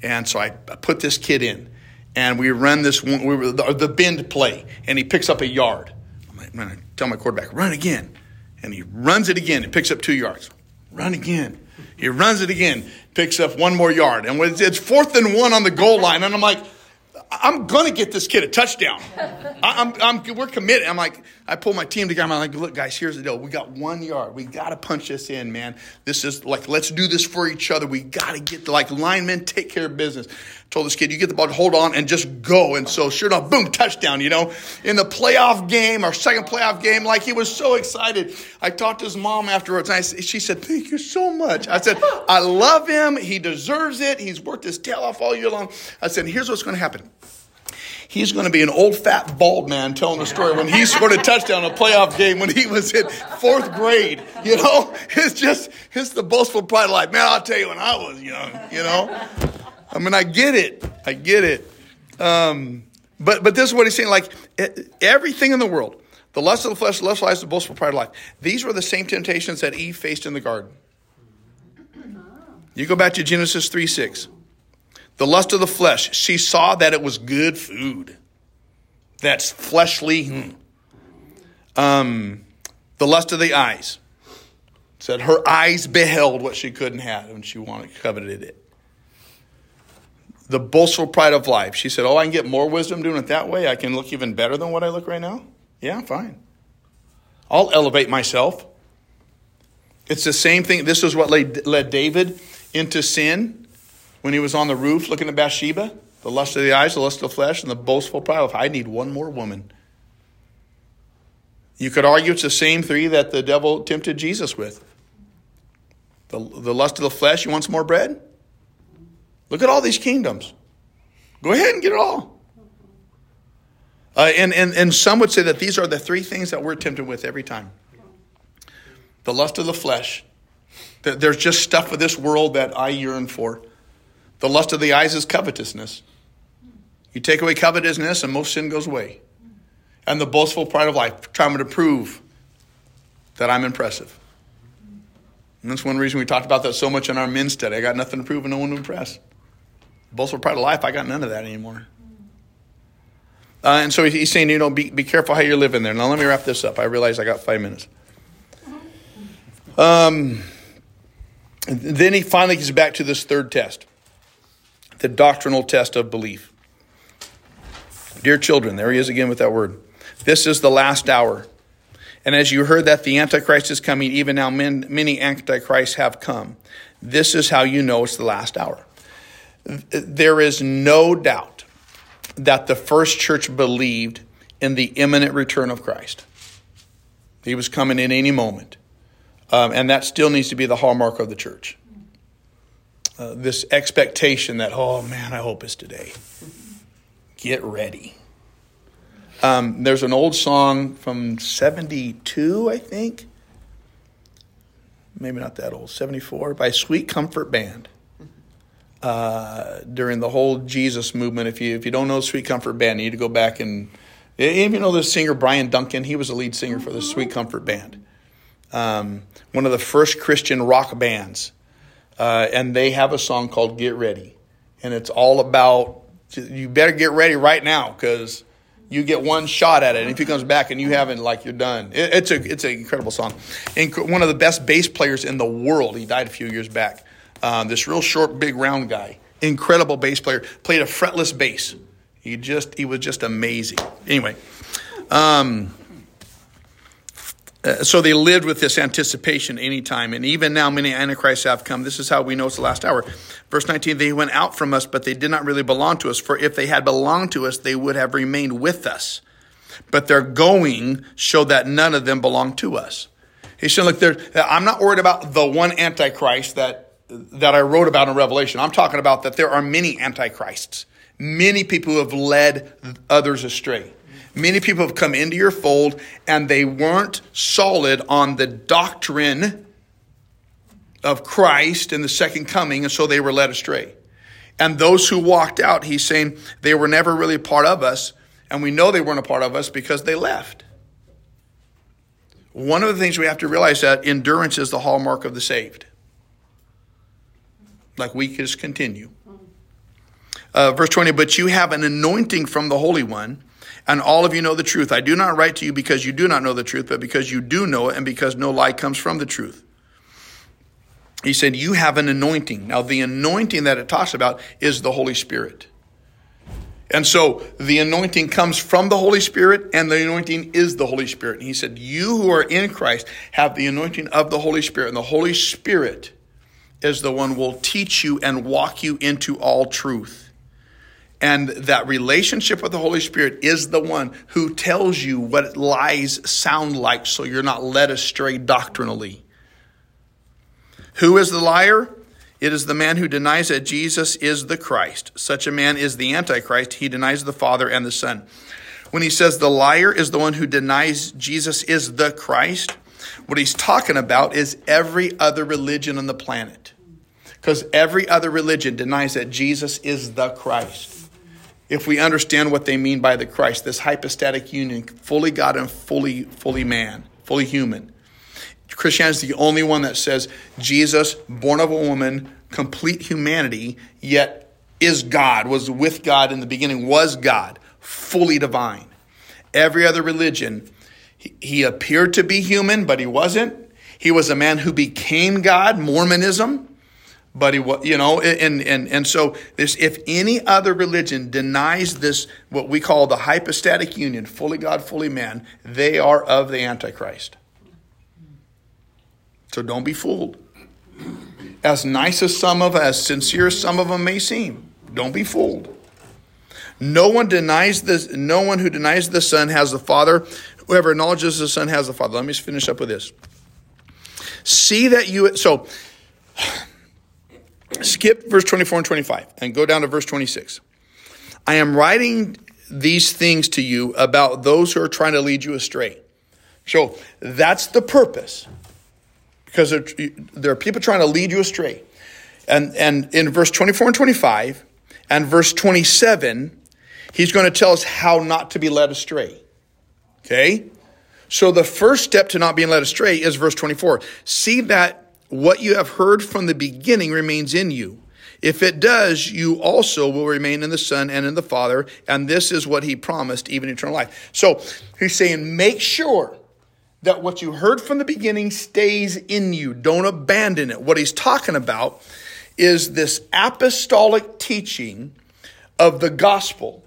And so I put this kid in, and we run this one, we were the, bend play, and he picks up a yard. I'm like, man, I tell my quarterback, run again. And he runs it again and picks up two yards. Run again. He runs it again, picks up one more yard. And it's fourth and one on the goal line, and I'm like, I'm gonna get this kid a touchdown. I, I'm, I'm, we're committed. I'm like, I pull my team together. I'm like, look, guys, here's the deal. We got one yard. We gotta punch this in, man. This is like, let's do this for each other. We gotta get the, like linemen take care of business. Told this kid, you get the ball, hold on, and just go. And so, sure enough, boom, touchdown. You know, in the playoff game, our second playoff game, like he was so excited. I talked to his mom afterwards. And I, she said, "Thank you so much." I said, "I love him. He deserves it. He's worked his tail off all year long." I said, "Here's what's going to happen." He's going to be an old fat bald man telling the story when he scored a touchdown in a playoff game when he was in fourth grade. You know, it's just it's the boastful pride of life. Man, I'll tell you when I was young. You know, I mean, I get it, I get it. Um, but but this is what he's saying. Like everything in the world, the lust of the flesh, the lust of eyes, the boastful pride of life. These were the same temptations that Eve faced in the garden. You go back to Genesis three six. The lust of the flesh. She saw that it was good food. That's fleshly. hmm. Um, the lust of the eyes. Said her eyes beheld what she couldn't have and she wanted, coveted it. The boastful pride of life. She said, Oh, I can get more wisdom doing it that way. I can look even better than what I look right now. Yeah, fine. I'll elevate myself. It's the same thing. This is what led, led David into sin when he was on the roof looking at Bathsheba, the lust of the eyes, the lust of the flesh, and the boastful pride of I need one more woman. You could argue it's the same three that the devil tempted Jesus with. The, the lust of the flesh, you want some more bread? Look at all these kingdoms. Go ahead and get it all. Uh, and, and, and some would say that these are the three things that we're tempted with every time the lust of the flesh. There's just stuff of this world that I yearn for. The lust of the eyes is covetousness. You take away covetousness, and most sin goes away. And the boastful pride of life, trying to prove that I'm impressive. And that's one reason we talked about that so much in our men's study. I got nothing to prove and no one to impress. Boastful pride of life, I got none of that anymore. Uh, and so he's saying, you know, be, be careful how you're living there. Now, let me wrap this up. I realize I got five minutes. Um, then he finally gets back to this third test the doctrinal test of belief. Dear children, there he is again with that word. This is the last hour. And as you heard that the Antichrist is coming, even now many Antichrists have come. This is how you know it's the last hour. There is no doubt that the first church believed in the imminent return of Christ. He was coming in any moment. Um, and that still needs to be the hallmark of the church. Uh, this expectation that, oh man, I hope it's today. Get ready. Um, there's an old song from 72, I think. Maybe not that old, 74, by Sweet Comfort Band. Uh, during the whole Jesus movement, if you if you don't know Sweet Comfort Band, you need to go back and even you know the singer Bryan Duncan, he was the lead singer for the Sweet Comfort Band, um, one of the first Christian rock bands, uh, and they have a song called "Get Ready," and it's all about you better get ready right now because you get one shot at it. And if he comes back and you haven't, like you're done. It, it's a it's an incredible song. And one of the best bass players in the world. He died a few years back. Um, this real short, big, round guy, incredible bass player, played a fretless bass. He just he was just amazing. Anyway. Um, uh, so they lived with this anticipation anytime. And even now, many antichrists have come. This is how we know it's the last hour. Verse 19, they went out from us, but they did not really belong to us. For if they had belonged to us, they would have remained with us. But their going showed that none of them belonged to us. He said, look, I'm not worried about the one antichrist that, that I wrote about in Revelation. I'm talking about that there are many antichrists, many people who have led others astray. Many people have come into your fold and they weren't solid on the doctrine of Christ and the second coming, and so they were led astray. And those who walked out, he's saying they were never really part of us, and we know they weren't a part of us because they left. One of the things we have to realize that endurance is the hallmark of the saved. Like we just continue. Uh, verse 20, but you have an anointing from the Holy One and all of you know the truth. I do not write to you because you do not know the truth, but because you do know it and because no lie comes from the truth. He said, You have an anointing. Now, the anointing that it talks about is the Holy Spirit. And so the anointing comes from the Holy Spirit, and the anointing is the Holy Spirit. And he said, You who are in Christ have the anointing of the Holy Spirit. And the Holy Spirit is the one who will teach you and walk you into all truth. And that relationship with the Holy Spirit is the one who tells you what lies sound like so you're not led astray doctrinally. Who is the liar? It is the man who denies that Jesus is the Christ. Such a man is the Antichrist. He denies the Father and the Son. When he says the liar is the one who denies Jesus is the Christ, what he's talking about is every other religion on the planet. Because every other religion denies that Jesus is the Christ if we understand what they mean by the Christ, this hypostatic union, fully God and fully, fully man, fully human. Christianity is the only one that says Jesus, born of a woman, complete humanity, yet is God, was with God in the beginning, was God, fully divine. Every other religion, he, appeared to be human, but he wasn't. He was a man who became God, Mormonism but he was, you know, and, and, and so this, if any other religion denies this, what we call the hypostatic union, fully God, fully man, they are of the Antichrist. So don't be fooled. As nice as some of, as sincere as some of them may seem, don't be fooled. No one denies this, no one who denies the Son has the Father. Whoever acknowledges the Son has the Father. Let me just finish up with this. See that you, so, skip verse 24 and 25 and go down to verse 26. I am writing these things to you about those who are trying to lead you astray. So that's the purpose. Because there are people trying to lead you astray. And, and in verse 24 and 25 and verse 27, He's going to tell us how not to be led astray. Okay? So the first step to not being led astray is verse 24. See that what you have heard from the beginning remains in you. If it does, you also will remain in the Son and in the Father, and this is what he promised, even eternal life. So he's saying, make sure that what you heard from the beginning stays in you. Don't abandon it. What he's talking about is this apostolic teaching of the gospel.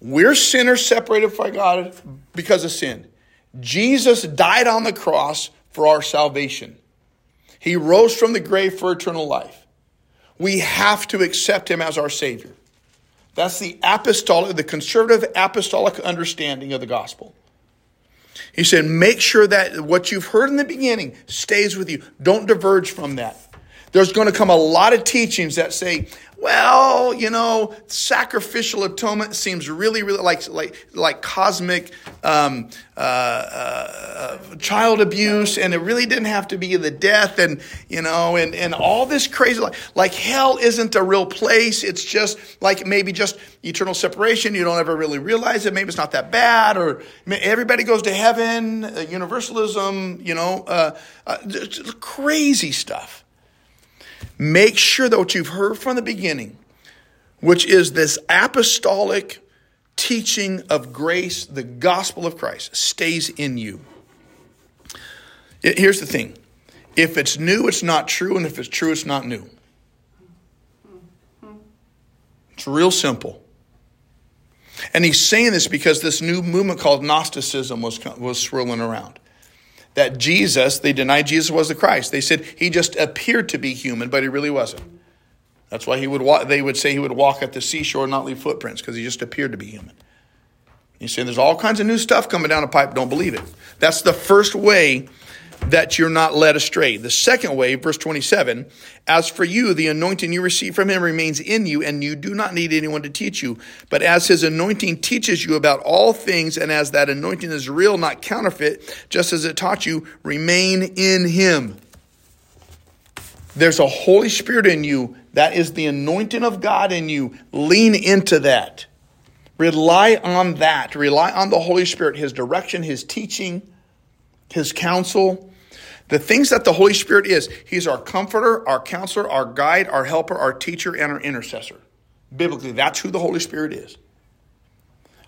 We're sinners separated from God because of sin. Jesus died on the cross for our salvation. He rose from the grave for eternal life we have to accept him as our Savior. That's the apostolic, the conservative apostolic understanding of the gospel. He said, make sure that what you've heard in the beginning stays with you. Don't diverge from that. There's going to come a lot of teachings that say, well, you know, sacrificial atonement seems really, really like like like cosmic um, uh, uh, child abuse, and it really didn't have to be the death, and you know, and and all this crazy like like hell isn't a real place. It's just like maybe just eternal separation. You don't ever really realize it. Maybe it's not that bad, or everybody goes to heaven. Uh, universalism, you know, uh, uh, crazy stuff. Make sure that what you've heard from the beginning, which is this apostolic teaching of grace, the gospel of Christ, stays in you. Here's the thing if it's new, it's not true, and if it's true, it's not new. It's real simple. And he's saying this because this new movement called Gnosticism was, was swirling around that Jesus, they denied Jesus was the Christ. They said he just appeared to be human, but he really wasn't. That's why he would walk, they would say he would walk at the seashore and not leave footprints because he just appeared to be human. You see, there's all kinds of new stuff coming down the pipe. Don't believe it. That's the first way that you're not led astray. The second way, verse 27, as for you, the anointing you receive from him remains in you, and you do not need anyone to teach you. But as his anointing teaches you about all things, and as that anointing is real, not counterfeit, just as it taught you, remain in him. There's a Holy Spirit in you. That is the anointing of God in you. Lean into that. Rely on that. Rely on the Holy Spirit, His direction, His teaching, His counsel. The things that the Holy Spirit is, He's our comforter, our counselor, our guide, our helper, our teacher, and our intercessor. Biblically, that's who the Holy Spirit is.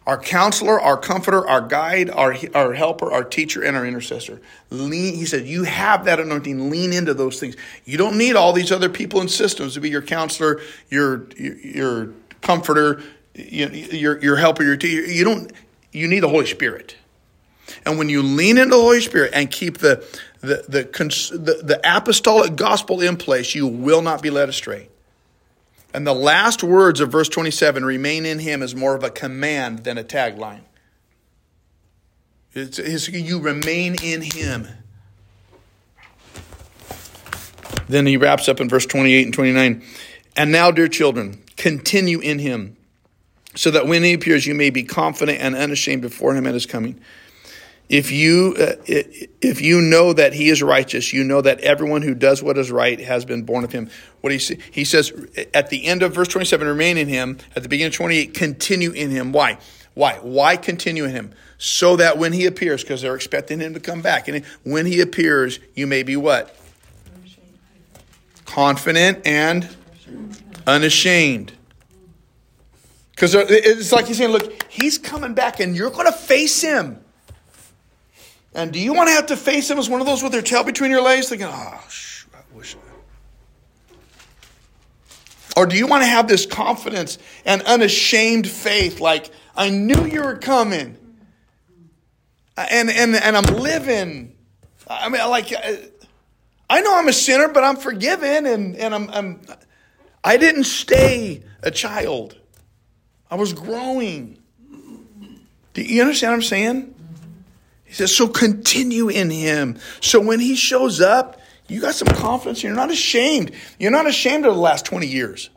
Our counselor, our comforter, our guide, our, our helper, our teacher, and our intercessor. Lean, he said, you have that anointing. Lean into those things. You don't need all these other people and systems to be your counselor, your, your, your comforter, your, your helper, your teacher. You don't, you need the Holy Spirit. And when you lean into the Holy Spirit and keep the, the, the, the, the apostolic gospel in place, you will not be led astray. And the last words of verse 27 remain in him is more of a command than a tagline. It's, it's, you remain in him. Then he wraps up in verse 28 and 29. And now, dear children, continue in him, so that when he appears, you may be confident and unashamed before him at his coming. If you, uh, if you know that he is righteous, you know that everyone who does what is right has been born of him. What he, he says at the end of verse 27, remain in him. At the beginning of 28, continue in him. Why? Why? Why continue in him? So that when he appears, because they're expecting him to come back, and when he appears, you may be what? Confident and unashamed. Because it's like he's saying, look, he's coming back and you're going to face him. And do you want to have to face them as one of those with their tail between your legs, thinking, oh, sh- I wish. Or do you want to have this confidence and unashamed faith, like, I knew you were coming, and, and, and I'm living? I mean, like, uh, I know I'm a sinner, but I'm forgiven, and, and I'm, I'm, I didn't stay a child. I was growing. Do you understand what I'm saying? He says, so continue in him. So when he shows up, you got some confidence. You're not ashamed. You're not ashamed of the last 20 years.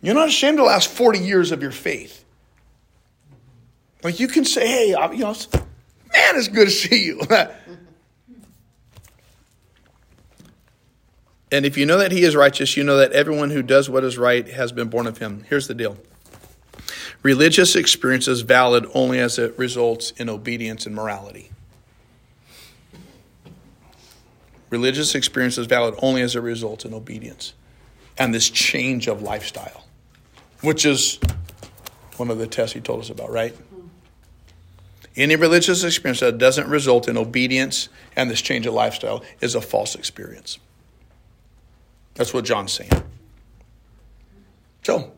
You're not ashamed of the last 40 years of your faith. Like you can say, hey, you know, man, it's good to see you. and if you know that he is righteous, you know that everyone who does what is right has been born of him. Here's the deal Religious experience is valid only as it results in obedience and morality. Religious experience is valid only as it results in obedience and this change of lifestyle, which is one of the tests he told us about, right? Mm-hmm. Any religious experience that doesn't result in obedience and this change of lifestyle is a false experience. That's what John's saying. So,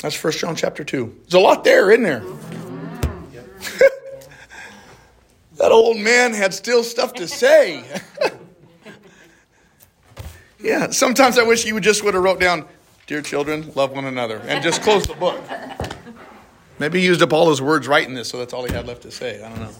that's First John chapter 2. There's a lot there, isn't there? that old man had still stuff to say. yeah, sometimes I wish he would just would have wrote down, "Dear children, love one another," and just close the book. Maybe he used up all his words writing this, so that's all he had left to say. I don't know.